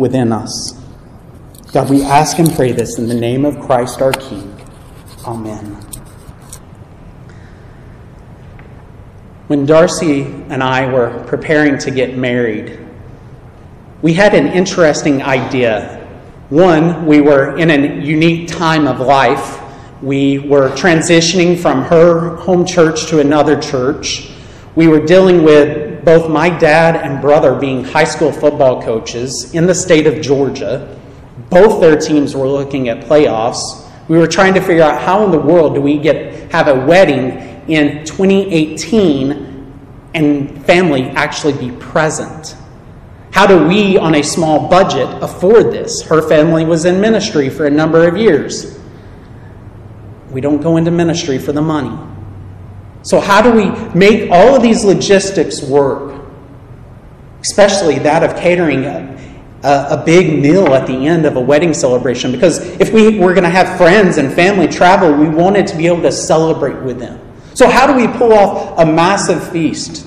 within us. God, we ask and pray this in the name of Christ our King. Amen. When Darcy and I were preparing to get married, we had an interesting idea. One, we were in a unique time of life. We were transitioning from her home church to another church. We were dealing with both my dad and brother being high school football coaches in the state of Georgia. Both their teams were looking at playoffs. We were trying to figure out how in the world do we get have a wedding in 2018 and family actually be present. How do we, on a small budget, afford this? Her family was in ministry for a number of years. We don't go into ministry for the money. So, how do we make all of these logistics work? Especially that of catering a, a, a big meal at the end of a wedding celebration. Because if we were going to have friends and family travel, we wanted to be able to celebrate with them. So, how do we pull off a massive feast?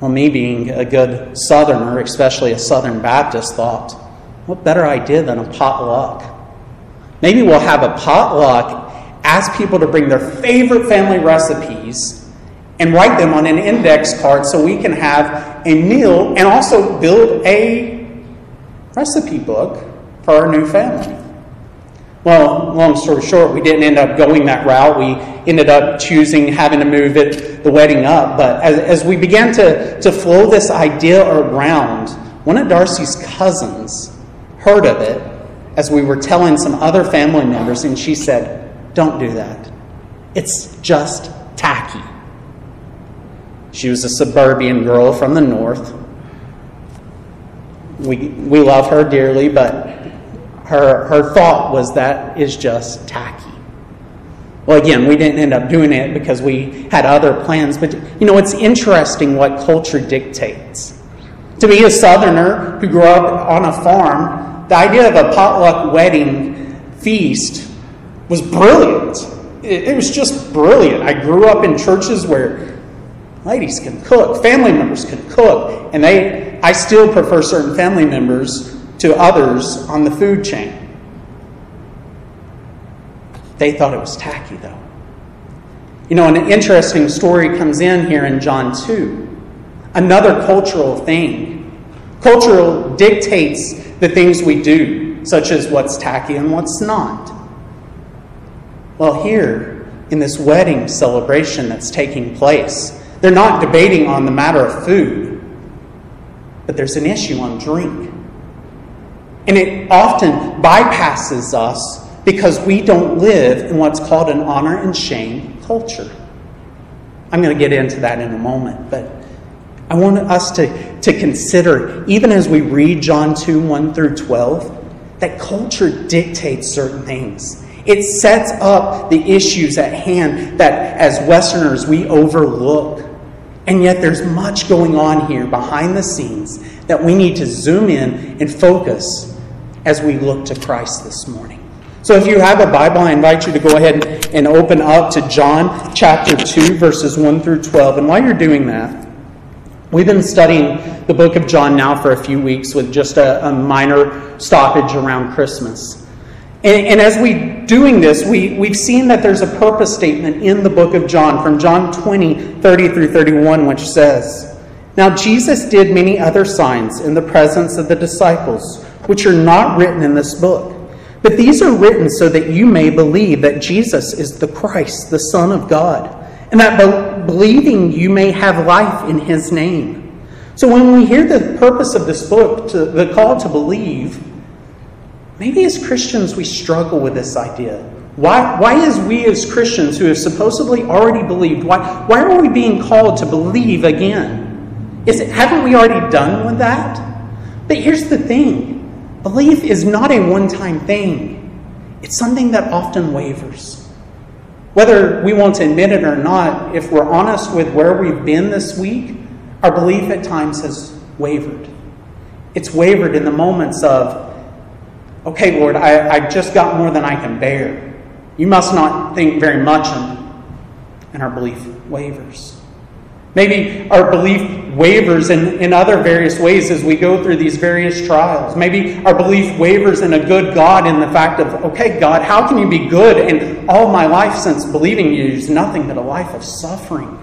Well, me being a good Southerner, especially a Southern Baptist, thought, what better idea than a potluck? Maybe we'll have a potluck, ask people to bring their favorite family recipes, and write them on an index card so we can have a meal and also build a recipe book for our new family. Well, long story short, we didn't end up going that route. We ended up choosing having to move it, the wedding up. But as, as we began to, to flow this idea around, one of Darcy's cousins heard of it as we were telling some other family members, and she said, Don't do that. It's just tacky. She was a suburban girl from the north. We, we love her dearly, but her, her thought was that is just tacky. Well, again, we didn't end up doing it because we had other plans, but you know, it's interesting what culture dictates. To be a southerner who grew up on a farm, the idea of a potluck wedding feast was brilliant. It, it was just brilliant. I grew up in churches where ladies can cook, family members can cook, and they I still prefer certain family members to others on the food chain. They thought it was tacky, though. You know, an interesting story comes in here in John 2. Another cultural thing. Cultural dictates the things we do, such as what's tacky and what's not. Well, here, in this wedding celebration that's taking place, they're not debating on the matter of food, but there's an issue on drink. And it often bypasses us because we don't live in what's called an honor and shame culture. I'm going to get into that in a moment, but I want us to, to consider, even as we read John 2 1 through 12, that culture dictates certain things. It sets up the issues at hand that, as Westerners, we overlook. And yet, there's much going on here behind the scenes that we need to zoom in and focus as we look to Christ this morning. So, if you have a Bible, I invite you to go ahead and open up to John chapter 2, verses 1 through 12. And while you're doing that, we've been studying the book of John now for a few weeks with just a, a minor stoppage around Christmas. And, and as we doing this, we, we've seen that there's a purpose statement in the book of John from John 20, 30 through 31, which says, Now Jesus did many other signs in the presence of the disciples which are not written in this book. But these are written so that you may believe that Jesus is the Christ, the Son of God, and that be- believing you may have life in his name. So when we hear the purpose of this book, to, the call to believe, maybe as Christians we struggle with this idea. Why, why is we as Christians who have supposedly already believed, why, why are we being called to believe again? Is it, haven't we already done with that? But here's the thing Belief is not a one time thing, it's something that often wavers. Whether we want to admit it or not, if we're honest with where we've been this week, our belief at times has wavered. It's wavered in the moments of, okay, Lord, I, I just got more than I can bear. You must not think very much, and, and our belief wavers. Maybe our belief wavers in, in other various ways as we go through these various trials. Maybe our belief wavers in a good God in the fact of, okay, God, how can you be good? And all my life since believing you is nothing but a life of suffering.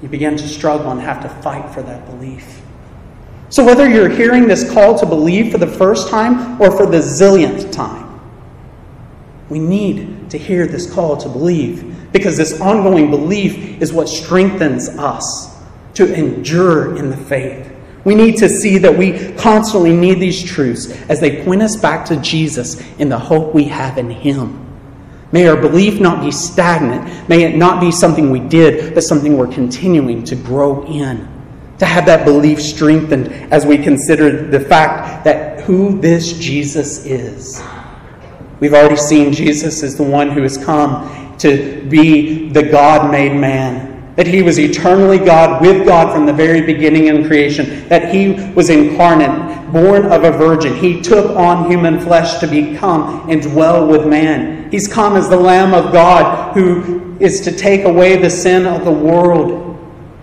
You begin to struggle and have to fight for that belief. So, whether you're hearing this call to believe for the first time or for the zillionth time, we need to hear this call to believe because this ongoing belief is what strengthens us to endure in the faith. We need to see that we constantly need these truths as they point us back to Jesus in the hope we have in Him. May our belief not be stagnant. May it not be something we did, but something we're continuing to grow in. To have that belief strengthened as we consider the fact that who this Jesus is. We've already seen Jesus as the one who has come to be the God made man that he was eternally God with God from the very beginning in creation, that he was incarnate, born of a virgin. He took on human flesh to become and dwell with man. He's come as the Lamb of God who is to take away the sin of the world.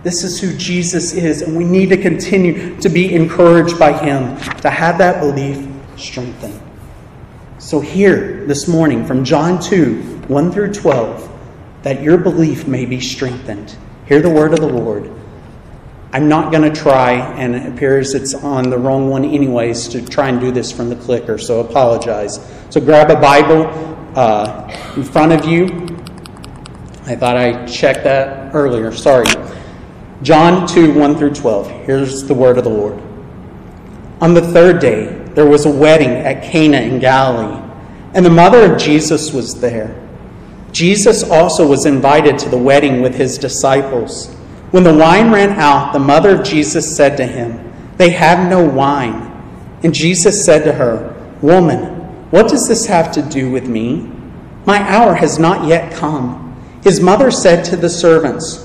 This is who Jesus is, and we need to continue to be encouraged by him, to have that belief strengthened. So, here this morning from John 2 1 through 12, that your belief may be strengthened. Hear the word of the Lord. I'm not going to try, and it appears it's on the wrong one anyways, to try and do this from the clicker, so apologize. So grab a Bible uh, in front of you. I thought I checked that earlier. Sorry. John 2 1 through 12. Here's the word of the Lord. On the third day, there was a wedding at Cana in Galilee, and the mother of Jesus was there. Jesus also was invited to the wedding with his disciples. When the wine ran out, the mother of Jesus said to him, They have no wine. And Jesus said to her, Woman, what does this have to do with me? My hour has not yet come. His mother said to the servants,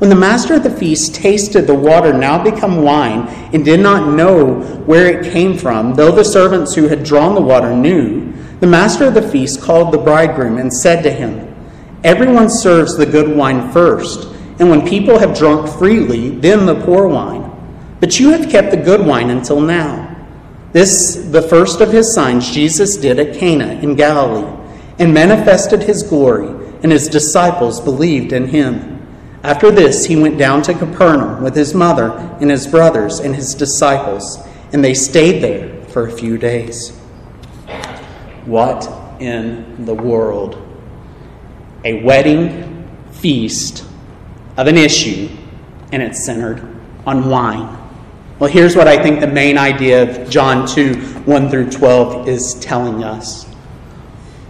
When the master of the feast tasted the water now become wine and did not know where it came from, though the servants who had drawn the water knew, the master of the feast called the bridegroom and said to him, Everyone serves the good wine first and when people have drunk freely, then the poor wine. But you have kept the good wine until now. This, the first of his signs, Jesus did at Cana in Galilee, and manifested his glory, and his disciples believed in him. After this, he went down to Capernaum with his mother and his brothers and his disciples, and they stayed there for a few days. What in the world? A wedding feast of an issue, and it's centered on wine. Well, here's what I think the main idea of John 2 1 through 12 is telling us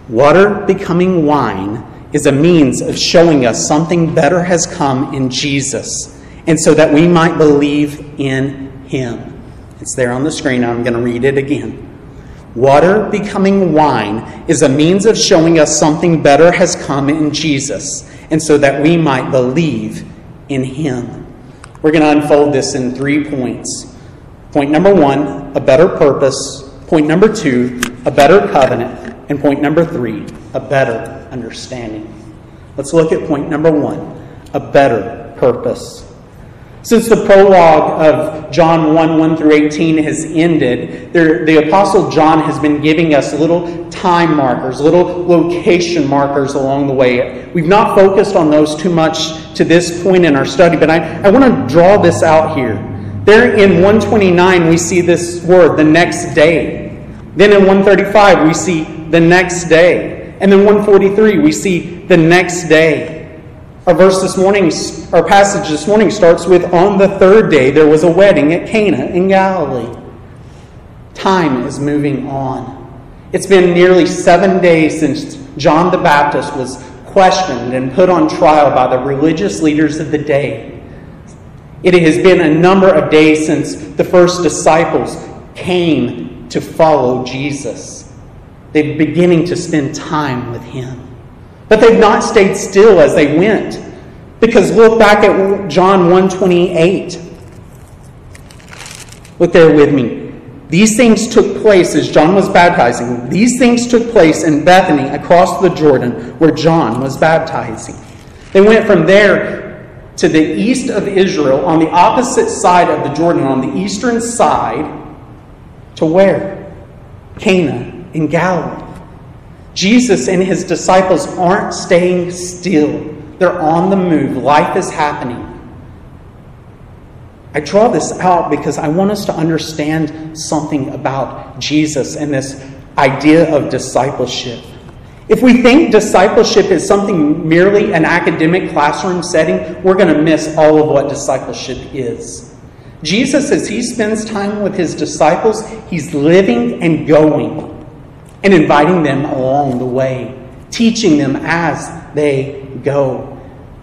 water becoming wine is a means of showing us something better has come in Jesus, and so that we might believe in him. It's there on the screen. I'm going to read it again. Water becoming wine is a means of showing us something better has come in Jesus, and so that we might believe in Him. We're going to unfold this in three points. Point number one, a better purpose. Point number two, a better covenant. And point number three, a better understanding. Let's look at point number one, a better purpose. Since the prologue of John 1 1 through 18 has ended, there, the Apostle John has been giving us little time markers, little location markers along the way. We've not focused on those too much to this point in our study, but I, I want to draw this out here. There in 129, we see this word, the next day. Then in 135, we see the next day. And then 143, we see the next day. Our verse this morning, our passage this morning starts with On the third day there was a wedding at Cana in Galilee. Time is moving on. It's been nearly seven days since John the Baptist was questioned and put on trial by the religious leaders of the day. It has been a number of days since the first disciples came to follow Jesus. They're beginning to spend time with Him. But they've not stayed still as they went. Because look back at John 128. Look there with me. These things took place as John was baptizing. These things took place in Bethany across the Jordan where John was baptizing. They went from there to the east of Israel on the opposite side of the Jordan, on the eastern side, to where? Cana in Galilee. Jesus and his disciples aren't staying still, they're on the move. Life is happening. I draw this out because I want us to understand something about Jesus and this idea of discipleship. If we think discipleship is something merely an academic classroom setting, we're going to miss all of what discipleship is. Jesus, as he spends time with his disciples, he's living and going and inviting them along the way, teaching them as they go.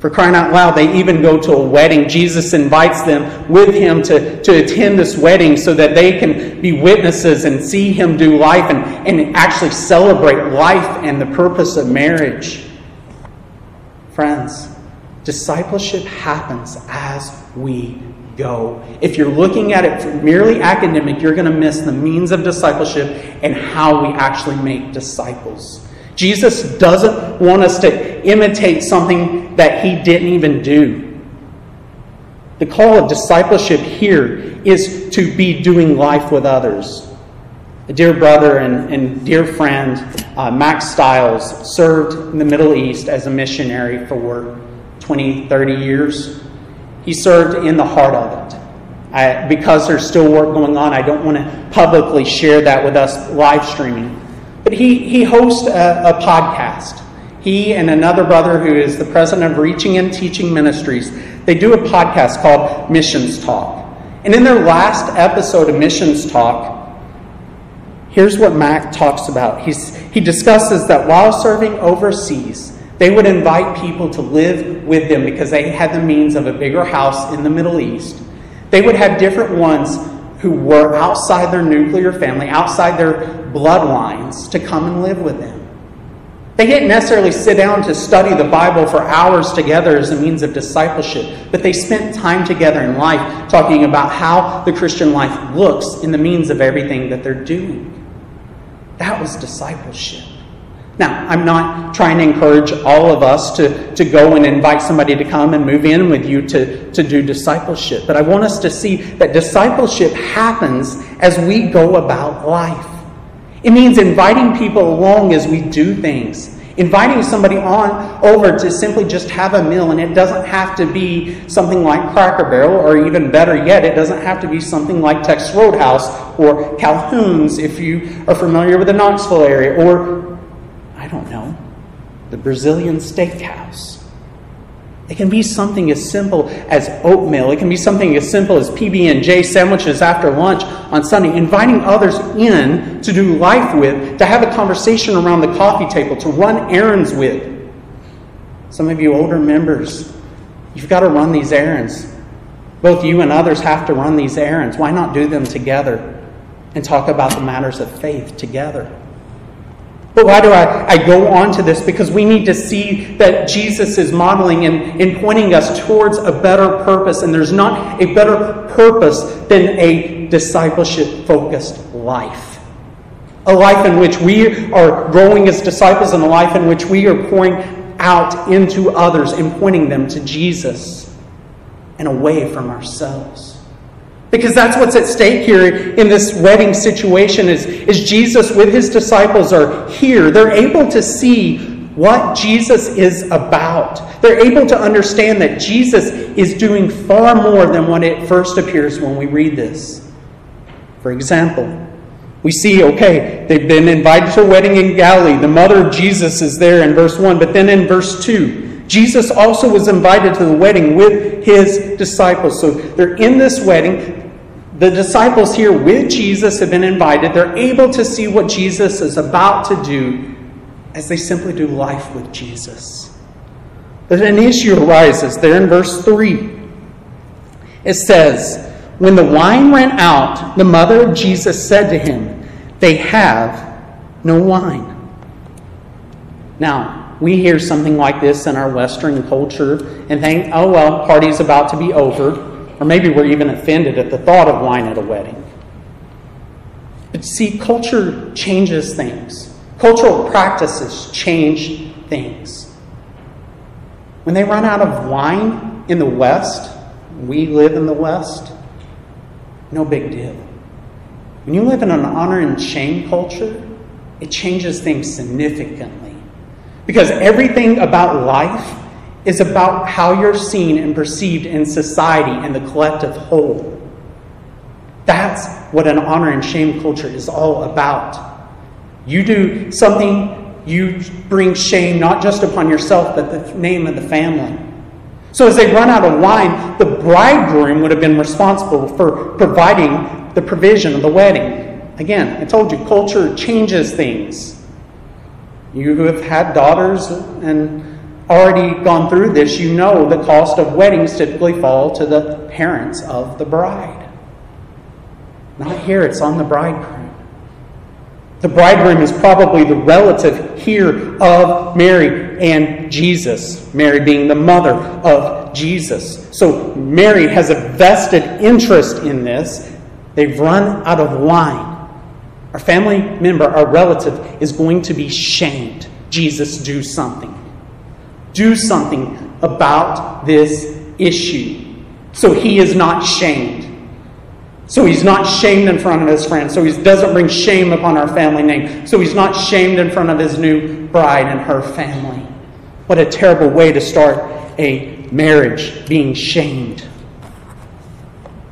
For crying out loud, they even go to a wedding. Jesus invites them with him to, to attend this wedding so that they can be witnesses and see him do life and, and actually celebrate life and the purpose of marriage. Friends, discipleship happens as we go. If you're looking at it merely academic, you're going to miss the means of discipleship and how we actually make disciples. Jesus doesn't want us to imitate something that he didn't even do. The call of discipleship here is to be doing life with others. A dear brother and, and dear friend, uh, Max Stiles, served in the Middle East as a missionary for 20, 30 years. He served in the heart of it. I, because there's still work going on, I don't want to publicly share that with us live streaming. But he, he hosts a, a podcast. He and another brother who is the president of Reaching and Teaching Ministries, they do a podcast called Missions Talk. And in their last episode of Missions Talk, here's what Mac talks about. He's, he discusses that while serving overseas, they would invite people to live with them because they had the means of a bigger house in the Middle East. They would have different ones who were outside their nuclear family, outside their bloodlines, to come and live with them. They didn't necessarily sit down to study the Bible for hours together as a means of discipleship, but they spent time together in life talking about how the Christian life looks in the means of everything that they're doing. That was discipleship. Now, I'm not trying to encourage all of us to, to go and invite somebody to come and move in with you to, to do discipleship, but I want us to see that discipleship happens as we go about life. It means inviting people along as we do things. Inviting somebody on over to simply just have a meal, and it doesn't have to be something like Cracker Barrel, or even better yet, it doesn't have to be something like Texas Roadhouse or Calhoun's if you are familiar with the Knoxville area, or I don't know, the Brazilian steakhouse. It can be something as simple as oatmeal. It can be something as simple as PB&J sandwiches after lunch on Sunday. Inviting others in to do life with, to have a conversation around the coffee table, to run errands with. Some of you older members, you've got to run these errands. Both you and others have to run these errands. Why not do them together and talk about the matters of faith together? But why do I, I go on to this? Because we need to see that Jesus is modeling and, and pointing us towards a better purpose. And there's not a better purpose than a discipleship focused life. A life in which we are growing as disciples, and a life in which we are pouring out into others and pointing them to Jesus and away from ourselves. Because that's what's at stake here in this wedding situation is, is Jesus with his disciples are here. They're able to see what Jesus is about. They're able to understand that Jesus is doing far more than what it first appears when we read this. For example, we see, okay, they've been invited to a wedding in Galilee. The mother of Jesus is there in verse 1, but then in verse 2, Jesus also was invited to the wedding with his disciples. So they're in this wedding. The disciples here with Jesus have been invited. They're able to see what Jesus is about to do as they simply do life with Jesus. But an issue arises there in verse 3. It says, When the wine ran out, the mother of Jesus said to him, They have no wine. Now, we hear something like this in our Western culture and think, oh, well, party's about to be over. Or maybe we're even offended at the thought of wine at a wedding. But see, culture changes things, cultural practices change things. When they run out of wine in the West, we live in the West, no big deal. When you live in an honor and shame culture, it changes things significantly. Because everything about life is about how you're seen and perceived in society and the collective whole. That's what an honor and shame culture is all about. You do something, you bring shame not just upon yourself, but the name of the family. So, as they run out of wine, the bridegroom would have been responsible for providing the provision of the wedding. Again, I told you, culture changes things. You who have had daughters and already gone through this, you know the cost of weddings typically fall to the parents of the bride. Not here, it's on the bridegroom. The bridegroom is probably the relative here of Mary and Jesus, Mary being the mother of Jesus. So Mary has a vested interest in this. They've run out of wine. Our family member, our relative, is going to be shamed. Jesus, do something. Do something about this issue so he is not shamed. So he's not shamed in front of his friends. So he doesn't bring shame upon our family name. So he's not shamed in front of his new bride and her family. What a terrible way to start a marriage, being shamed.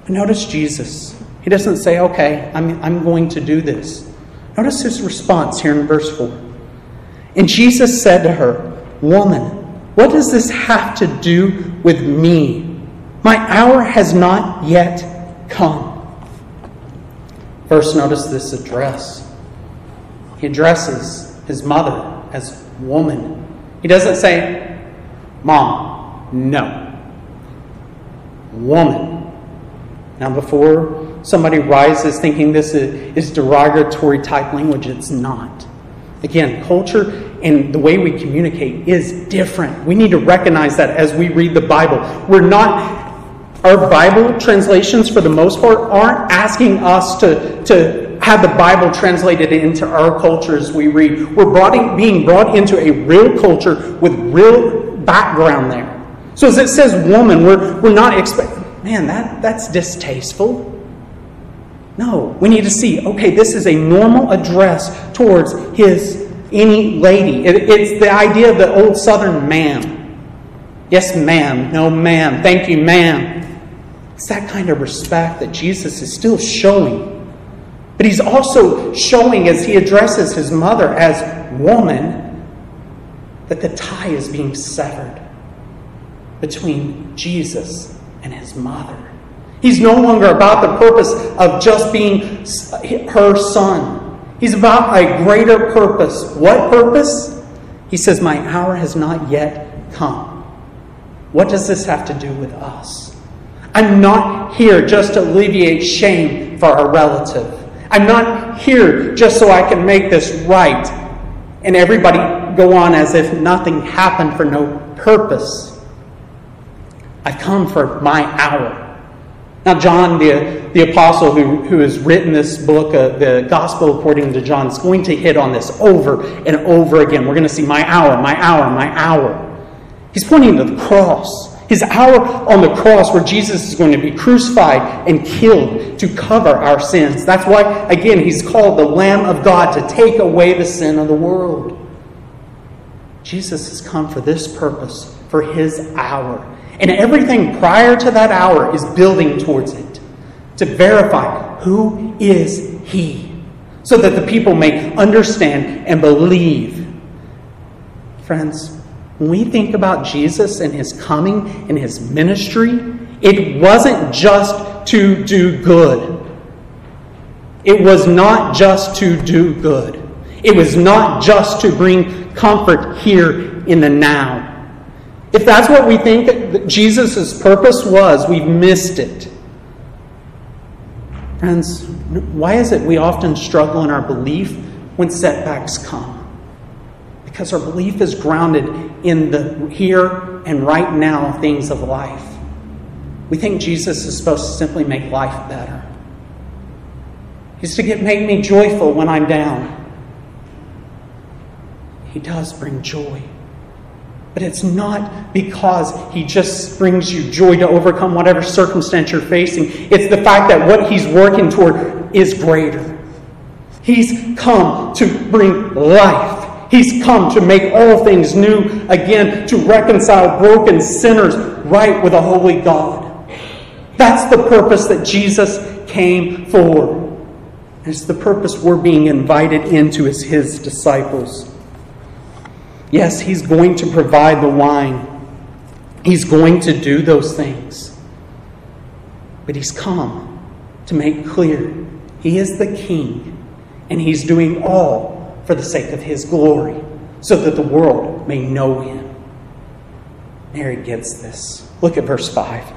Notice Jesus. He doesn't say, okay, I'm, I'm going to do this. Notice his response here in verse 4. And Jesus said to her, Woman, what does this have to do with me? My hour has not yet come. First, notice this address. He addresses his mother as woman. He doesn't say, Mom, no. Woman. Now, before somebody rises thinking this is derogatory type language. It's not. Again, culture and the way we communicate is different. We need to recognize that as we read the Bible. We're not, our Bible translations, for the most part, aren't asking us to, to have the Bible translated into our culture as we read. We're brought in, being brought into a real culture with real background there. So as it says woman, we're, we're not expecting, man, that, that's distasteful. No, we need to see, okay, this is a normal address towards his any lady. It, it's the idea of the old southern ma'am. Yes, ma'am. No, ma'am. Thank you, ma'am. It's that kind of respect that Jesus is still showing. But he's also showing as he addresses his mother as woman that the tie is being severed between Jesus and his mother. He's no longer about the purpose of just being her son. He's about a greater purpose. What purpose? He says, My hour has not yet come. What does this have to do with us? I'm not here just to alleviate shame for our relative. I'm not here just so I can make this right and everybody go on as if nothing happened for no purpose. I come for my hour. Now, John, the, the apostle who, who has written this book, uh, the Gospel according to John, is going to hit on this over and over again. We're going to see my hour, my hour, my hour. He's pointing to the cross. His hour on the cross where Jesus is going to be crucified and killed to cover our sins. That's why, again, he's called the Lamb of God to take away the sin of the world. Jesus has come for this purpose, for his hour. And everything prior to that hour is building towards it to verify who is He, so that the people may understand and believe. Friends, when we think about Jesus and His coming and His ministry, it wasn't just to do good. It was not just to do good. It was not just to bring comfort here in the now. If that's what we think that Jesus' purpose was, we've missed it. Friends, why is it we often struggle in our belief when setbacks come. Because our belief is grounded in the here and right now things of life. We think Jesus is supposed to simply make life better. He's to get make me joyful when I'm down. He does bring joy. But it's not because he just brings you joy to overcome whatever circumstance you're facing. It's the fact that what he's working toward is greater. He's come to bring life. He's come to make all things new again, to reconcile broken sinners right with a holy God. That's the purpose that Jesus came for. It's the purpose we're being invited into as his disciples. Yes, He's going to provide the wine, He's going to do those things. But He's come to make clear He is the King, and He's doing all for the sake of His glory, so that the world may know Him. Mary gets this. Look at verse 5.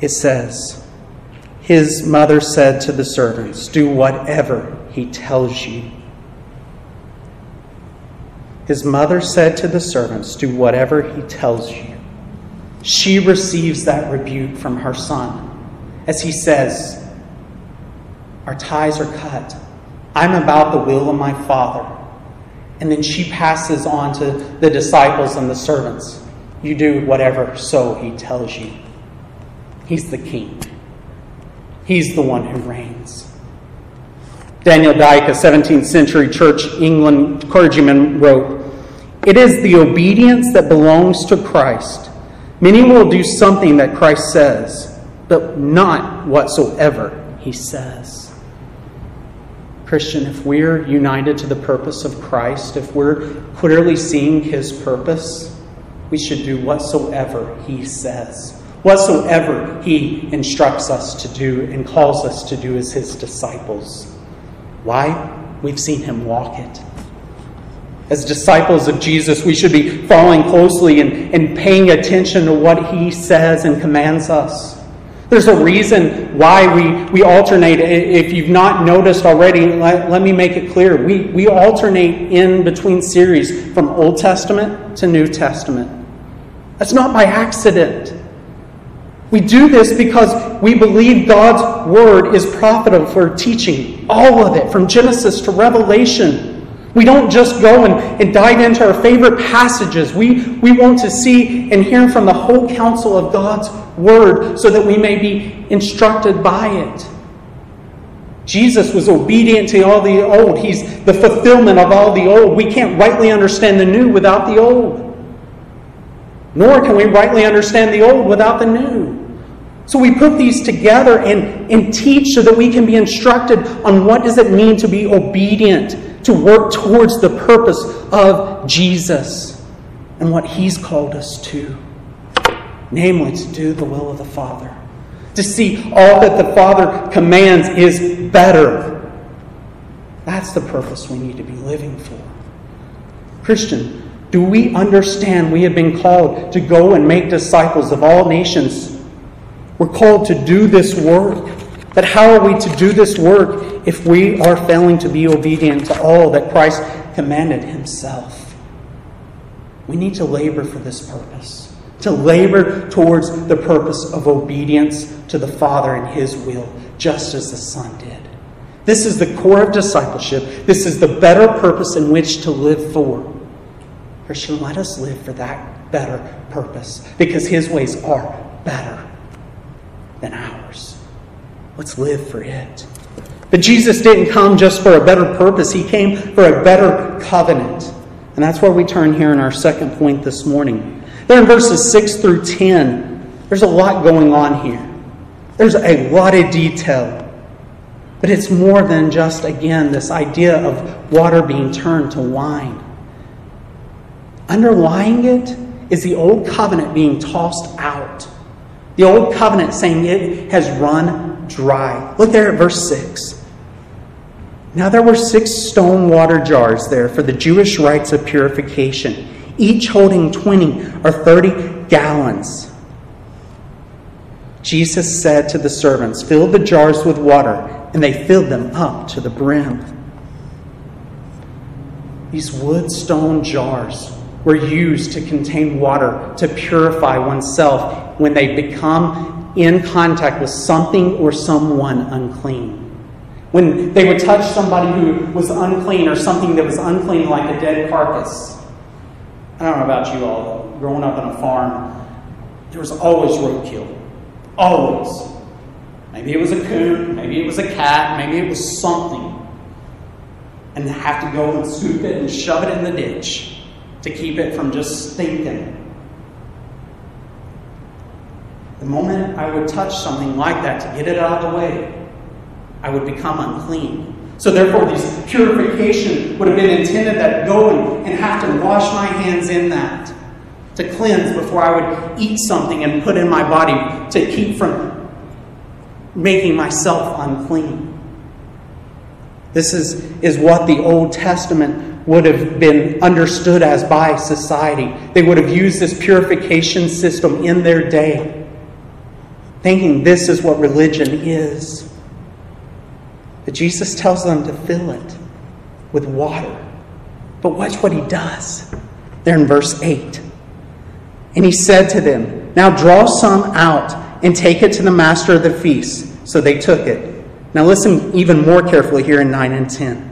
It says, His mother said to the servants, Do whatever he tells you. His mother said to the servants, Do whatever he tells you. She receives that rebuke from her son as he says, Our ties are cut. I'm about the will of my Father. And then she passes on to the disciples and the servants. You do whatever so he tells you. He's the king, he's the one who reigns. Daniel Dyke, a 17th century Church England clergyman, wrote It is the obedience that belongs to Christ. Many will do something that Christ says, but not whatsoever he says. Christian, if we're united to the purpose of Christ, if we're clearly seeing his purpose, we should do whatsoever he says. Whatsoever he instructs us to do and calls us to do as his disciples. Why? We've seen him walk it. As disciples of Jesus, we should be following closely and, and paying attention to what he says and commands us. There's a reason why we, we alternate. If you've not noticed already, let, let me make it clear. We, we alternate in between series from Old Testament to New Testament. That's not by accident. We do this because we believe God's word is profitable for teaching, all of it, from Genesis to Revelation. We don't just go and, and dive into our favorite passages. We, we want to see and hear from the whole counsel of God's word so that we may be instructed by it. Jesus was obedient to all the old. He's the fulfillment of all the old. We can't rightly understand the new without the old. Nor can we rightly understand the old without the new. So we put these together and, and teach so that we can be instructed on what does it mean to be obedient, to work towards the purpose of Jesus and what he's called us to. Namely, to do the will of the Father. To see all that the Father commands is better. That's the purpose we need to be living for. Christian, do we understand we have been called to go and make disciples of all nations we're called to do this work. But how are we to do this work if we are failing to be obedient to all that Christ commanded himself? We need to labor for this purpose, to labor towards the purpose of obedience to the Father and his will, just as the Son did. This is the core of discipleship. This is the better purpose in which to live for. Christian, let us live for that better purpose because his ways are better than ours. Let's live for it. But Jesus didn't come just for a better purpose, He came for a better covenant. And that's where we turn here in our second point this morning. There in verses 6 through 10, there's a lot going on here. There's a lot of detail. But it's more than just, again, this idea of water being turned to wine. Underlying it is the old covenant being tossed out. The old covenant saying it has run dry. Look there at verse 6. Now there were six stone water jars there for the Jewish rites of purification, each holding 20 or 30 gallons. Jesus said to the servants, Fill the jars with water. and they filled them up to the brim. These wood stone jars were used to contain water to purify oneself when they become in contact with something or someone unclean. When they would touch somebody who was unclean or something that was unclean, like a dead carcass. I don't know about you all, growing up on a farm, there was always roadkill. Always. Maybe it was a coon, maybe it was a cat, maybe it was something. And have to go and scoop it and shove it in the ditch to keep it from just stinking. The moment I would touch something like that to get it out of the way, I would become unclean. So therefore, this purification would have been intended that going and have to wash my hands in that to cleanse before I would eat something and put in my body to keep from making myself unclean. This is, is what the Old Testament would have been understood as by society. They would have used this purification system in their day, thinking this is what religion is. But Jesus tells them to fill it with water. But watch what he does. There in verse 8. And he said to them, Now draw some out and take it to the master of the feast. So they took it. Now listen even more carefully here in 9 and 10.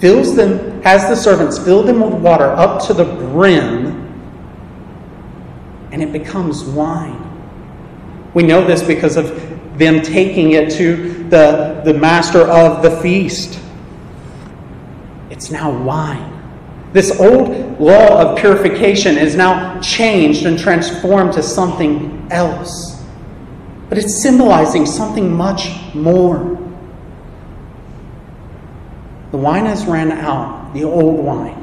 fills them, has the servants fill them with water up to the brim, and it becomes wine. We know this because of them taking it to the, the master of the feast. It's now wine. This old law of purification is now changed and transformed to something else but it's symbolizing something much more. The wine has ran out, the old wine.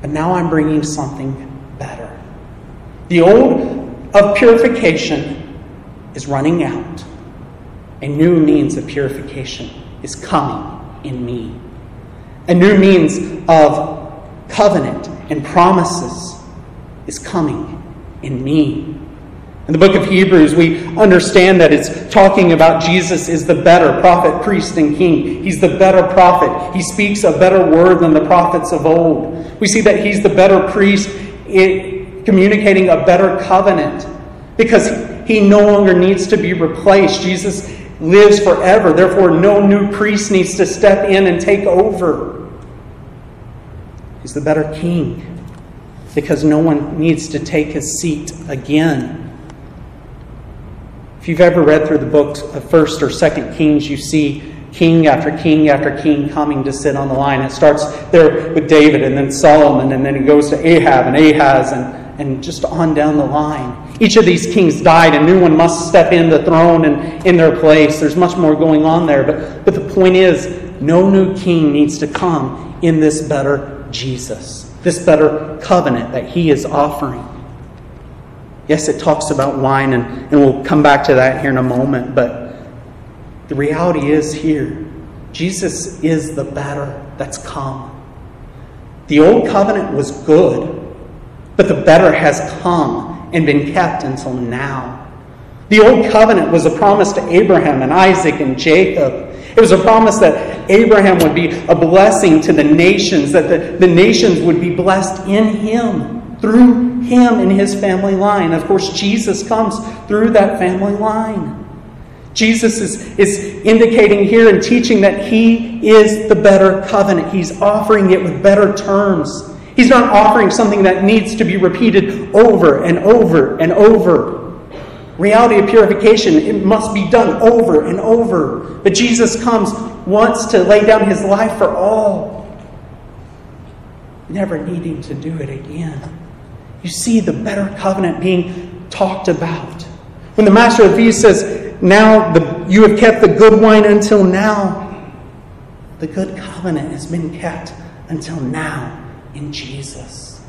But now I'm bringing something better. The old of purification is running out. A new means of purification is coming in me. A new means of covenant and promises is coming in me. In the book of Hebrews, we understand that it's talking about Jesus is the better prophet, priest, and king. He's the better prophet. He speaks a better word than the prophets of old. We see that he's the better priest, communicating a better covenant because he no longer needs to be replaced. Jesus lives forever. Therefore, no new priest needs to step in and take over. He's the better king because no one needs to take his seat again. If you've ever read through the books of First or Second Kings, you see king after king after king coming to sit on the line. It starts there with David and then Solomon, and then it goes to Ahab and Ahaz and, and just on down the line. Each of these kings died, and new one must step in the throne and in their place. There's much more going on there, but, but the point is, no new king needs to come in this better Jesus, this better covenant that he is offering. Yes, it talks about wine, and, and we'll come back to that here in a moment, but the reality is here Jesus is the better that's come. The old covenant was good, but the better has come and been kept until now. The old covenant was a promise to Abraham and Isaac and Jacob. It was a promise that Abraham would be a blessing to the nations, that the, the nations would be blessed in him through him and his family line. Of course, Jesus comes through that family line. Jesus is, is indicating here and teaching that he is the better covenant. He's offering it with better terms. He's not offering something that needs to be repeated over and over and over. Reality of purification, it must be done over and over. But Jesus comes once to lay down his life for all, never needing to do it again. You see the better covenant being talked about. When the master of feast says, Now the, you have kept the good wine until now, The good covenant has been kept until now in Jesus.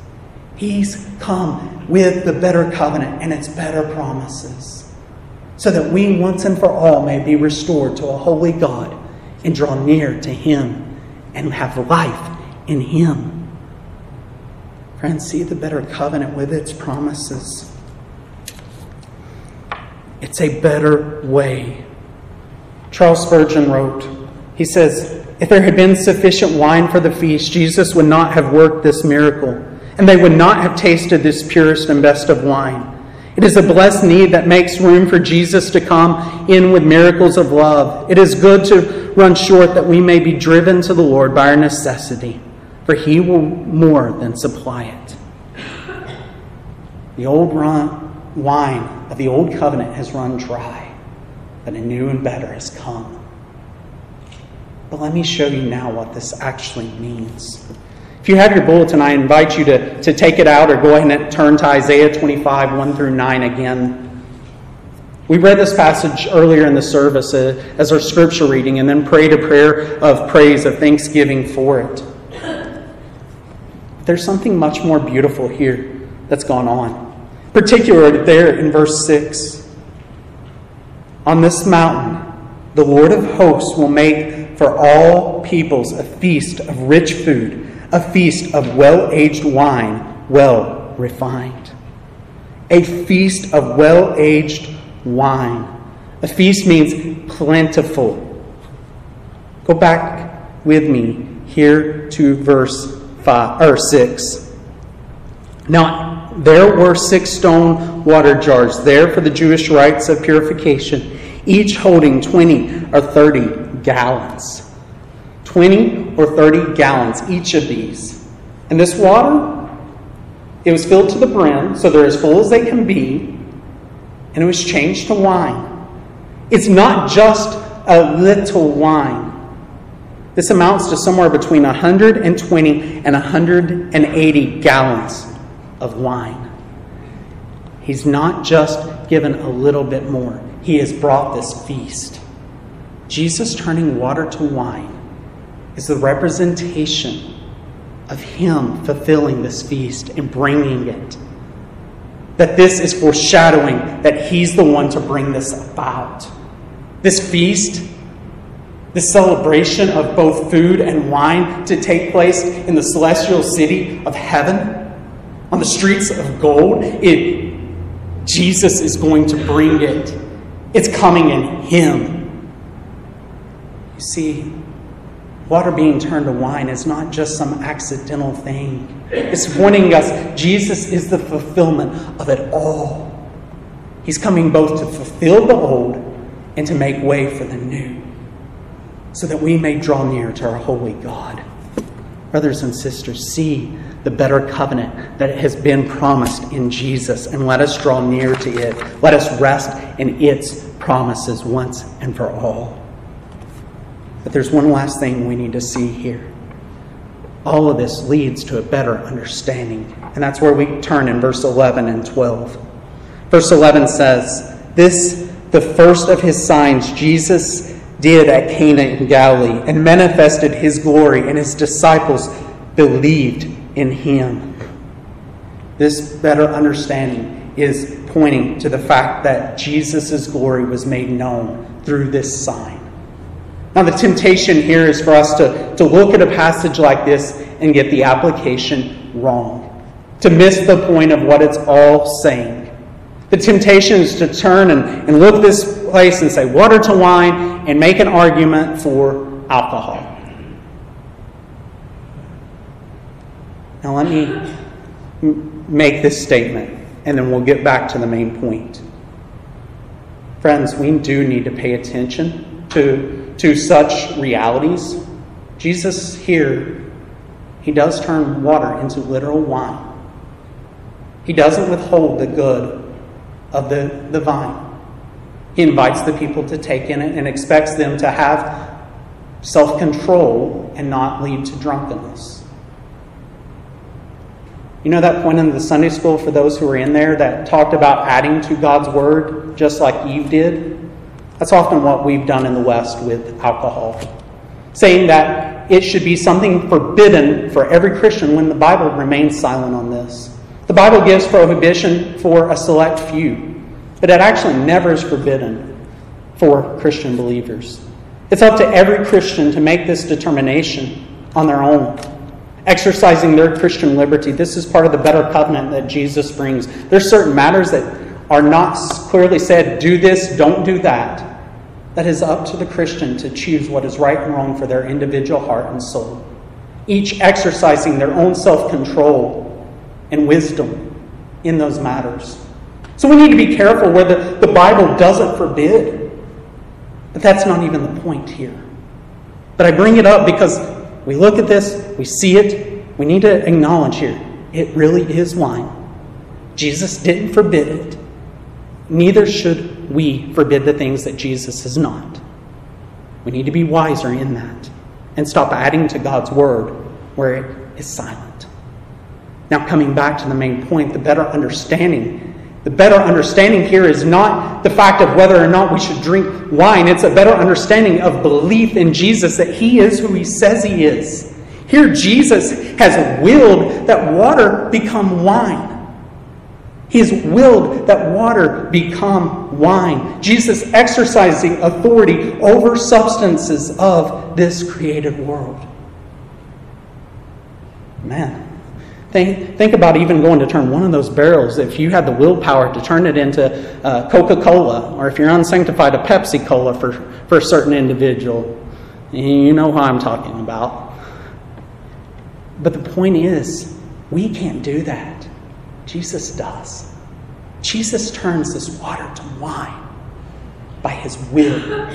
He's come with the better covenant and its better promises, so that we once and for all may be restored to a holy God and draw near to Him and have life in Him. Friends, see the better covenant with its promises. It's a better way. Charles Spurgeon wrote, he says, If there had been sufficient wine for the feast, Jesus would not have worked this miracle, and they would not have tasted this purest and best of wine. It is a blessed need that makes room for Jesus to come in with miracles of love. It is good to run short that we may be driven to the Lord by our necessity, for he will more than supply it. The old wine of the old covenant has run dry, but a new and better has come. But let me show you now what this actually means. If you have your bulletin, I invite you to, to take it out or go ahead and turn to Isaiah 25, 1 through 9 again. We read this passage earlier in the service uh, as our scripture reading and then prayed a prayer of praise, of thanksgiving for it. There's something much more beautiful here that's gone on, particularly there in verse 6. On this mountain, the Lord of hosts will make for all peoples a feast of rich food, a feast of well aged wine, well refined. A feast of well aged wine. A feast means plentiful. Go back with me here to verse five or six. Now there were six stone water jars there for the Jewish rites of purification, each holding 20 or 30 gallons. 20 or 30 gallons, each of these. And this water, it was filled to the brim, so they're as full as they can be, and it was changed to wine. It's not just a little wine. This amounts to somewhere between 120 and 180 gallons of wine. He's not just given a little bit more, he has brought this feast. Jesus turning water to wine is the representation of Him fulfilling this feast and bringing it. That this is foreshadowing that He's the one to bring this about. This feast, this celebration of both food and wine to take place in the celestial city of heaven on the streets of gold, it, Jesus is going to bring it. It's coming in Him. You see, water being turned to wine is not just some accidental thing. It's warning us Jesus is the fulfillment of it all. He's coming both to fulfill the old and to make way for the new, so that we may draw near to our holy God. Brothers and sisters, see the better covenant that has been promised in Jesus, and let us draw near to it. Let us rest in its promises once and for all. But there's one last thing we need to see here. All of this leads to a better understanding, and that's where we turn in verse 11 and 12. Verse 11 says, This, the first of his signs, Jesus did at Cana in Galilee and manifested his glory, and his disciples believed in him. This better understanding is pointing to the fact that Jesus' glory was made known through this sign. Now, the temptation here is for us to, to look at a passage like this and get the application wrong, to miss the point of what it's all saying. The temptation is to turn and, and look this place and say water to wine and make an argument for alcohol. Now, let me make this statement and then we'll get back to the main point. Friends, we do need to pay attention to, to such realities. Jesus here, he does turn water into literal wine. He doesn't withhold the good of the, the vine. He invites the people to take in it and expects them to have self control and not lead to drunkenness. You know that point in the Sunday school for those who were in there that talked about adding to God's word just like Eve did? That's often what we've done in the West with alcohol. saying that it should be something forbidden for every Christian when the Bible remains silent on this. The Bible gives prohibition for a select few, but it actually never is forbidden for Christian believers. It's up to every Christian to make this determination on their own, exercising their Christian liberty. This is part of the better covenant that Jesus brings. There's certain matters that are not clearly said, do this, don't do that. That is up to the Christian to choose what is right and wrong for their individual heart and soul, each exercising their own self control and wisdom in those matters. So we need to be careful where the, the Bible doesn't forbid. But that's not even the point here. But I bring it up because we look at this, we see it, we need to acknowledge here it really is wine. Jesus didn't forbid it. Neither should we forbid the things that Jesus has not. We need to be wiser in that and stop adding to God's word where it is silent. Now, coming back to the main point, the better understanding the better understanding here is not the fact of whether or not we should drink wine. It's a better understanding of belief in Jesus that he is who he says he is. Here, Jesus has willed that water become wine. He's willed that water become wine. Jesus exercising authority over substances of this created world. Man, Think, think about even going to turn one of those barrels, if you had the willpower to turn it into uh, Coca Cola, or if you're unsanctified, a Pepsi Cola for, for a certain individual. You know who I'm talking about. But the point is, we can't do that. Jesus does. Jesus turns this water to wine by his will.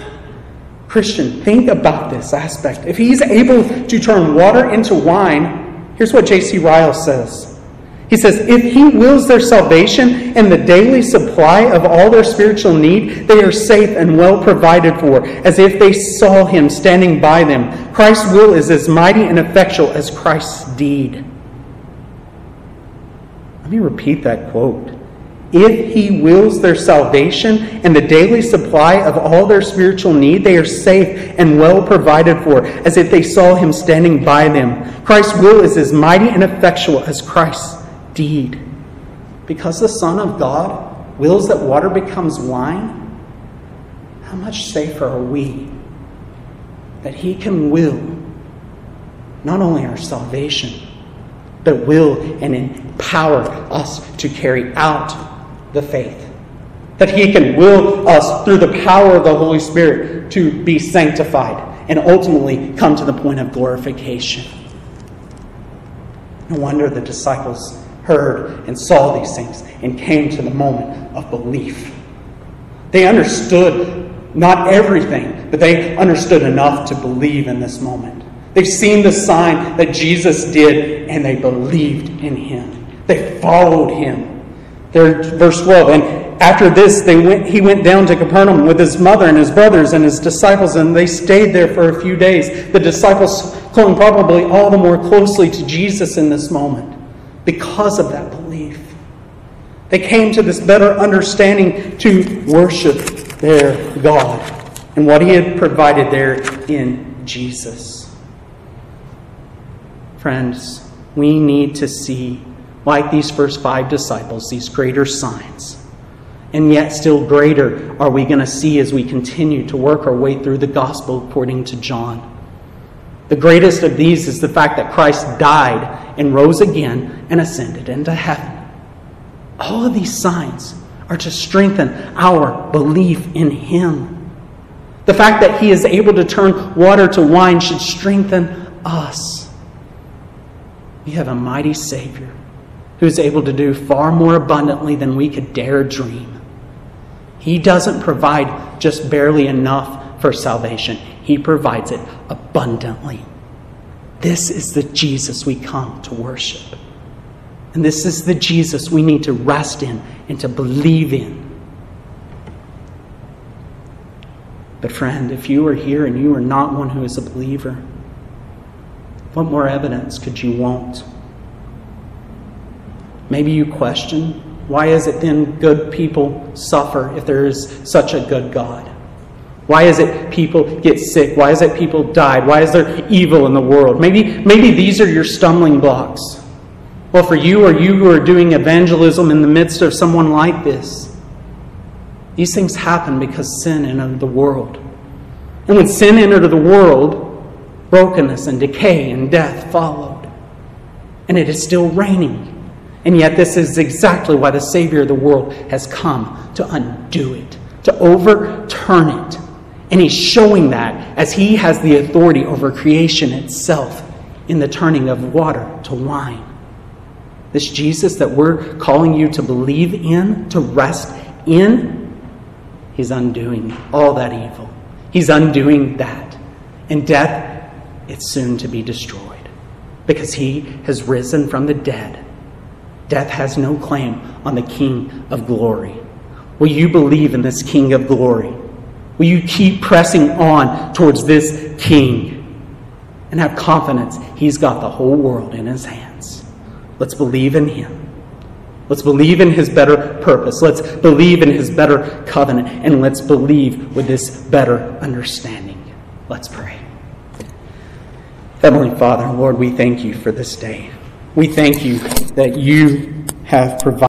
Christian, think about this aspect. If he's able to turn water into wine, Here's what J.C. Ryle says. He says, If He wills their salvation and the daily supply of all their spiritual need, they are safe and well provided for, as if they saw Him standing by them. Christ's will is as mighty and effectual as Christ's deed. Let me repeat that quote. If he wills their salvation and the daily supply of all their spiritual need, they are safe and well provided for, as if they saw him standing by them. Christ's will is as mighty and effectual as Christ's deed. Because the Son of God wills that water becomes wine, how much safer are we that he can will not only our salvation, but will and empower us to carry out the faith. That He can will us through the power of the Holy Spirit to be sanctified and ultimately come to the point of glorification. No wonder the disciples heard and saw these things and came to the moment of belief. They understood not everything, but they understood enough to believe in this moment. They've seen the sign that Jesus did and they believed in him. They followed him. There, verse 12. And after this, they went, he went down to Capernaum with his mother and his brothers and his disciples, and they stayed there for a few days. The disciples clung probably all the more closely to Jesus in this moment because of that belief. They came to this better understanding to worship their God and what he had provided there in Jesus. Friends, we need to see like these first five disciples, these greater signs. And yet, still greater are we going to see as we continue to work our way through the gospel according to John. The greatest of these is the fact that Christ died and rose again and ascended into heaven. All of these signs are to strengthen our belief in Him. The fact that He is able to turn water to wine should strengthen us. We have a mighty Savior who's able to do far more abundantly than we could dare dream. He doesn't provide just barely enough for salvation, He provides it abundantly. This is the Jesus we come to worship. And this is the Jesus we need to rest in and to believe in. But, friend, if you are here and you are not one who is a believer, what more evidence could you want? Maybe you question why is it then good people suffer if there is such a good God? Why is it people get sick? Why is it people died? Why is there evil in the world? Maybe, maybe these are your stumbling blocks. Well, for you or you who are doing evangelism in the midst of someone like this, these things happen because sin entered the world. And when sin entered the world, brokenness and decay and death followed. And it is still reigning. And yet, this is exactly why the Savior of the world has come to undo it, to overturn it. And He's showing that as He has the authority over creation itself in the turning of water to wine. This Jesus that we're calling you to believe in, to rest in, He's undoing all that evil. He's undoing that. And death, it's soon to be destroyed because He has risen from the dead Death has no claim on the King of glory. Will you believe in this King of glory? Will you keep pressing on towards this King and have confidence He's got the whole world in His hands? Let's believe in Him. Let's believe in His better purpose. Let's believe in His better covenant. And let's believe with this better understanding. Let's pray. Heavenly Father, Lord, we thank you for this day. We thank you that you have provided.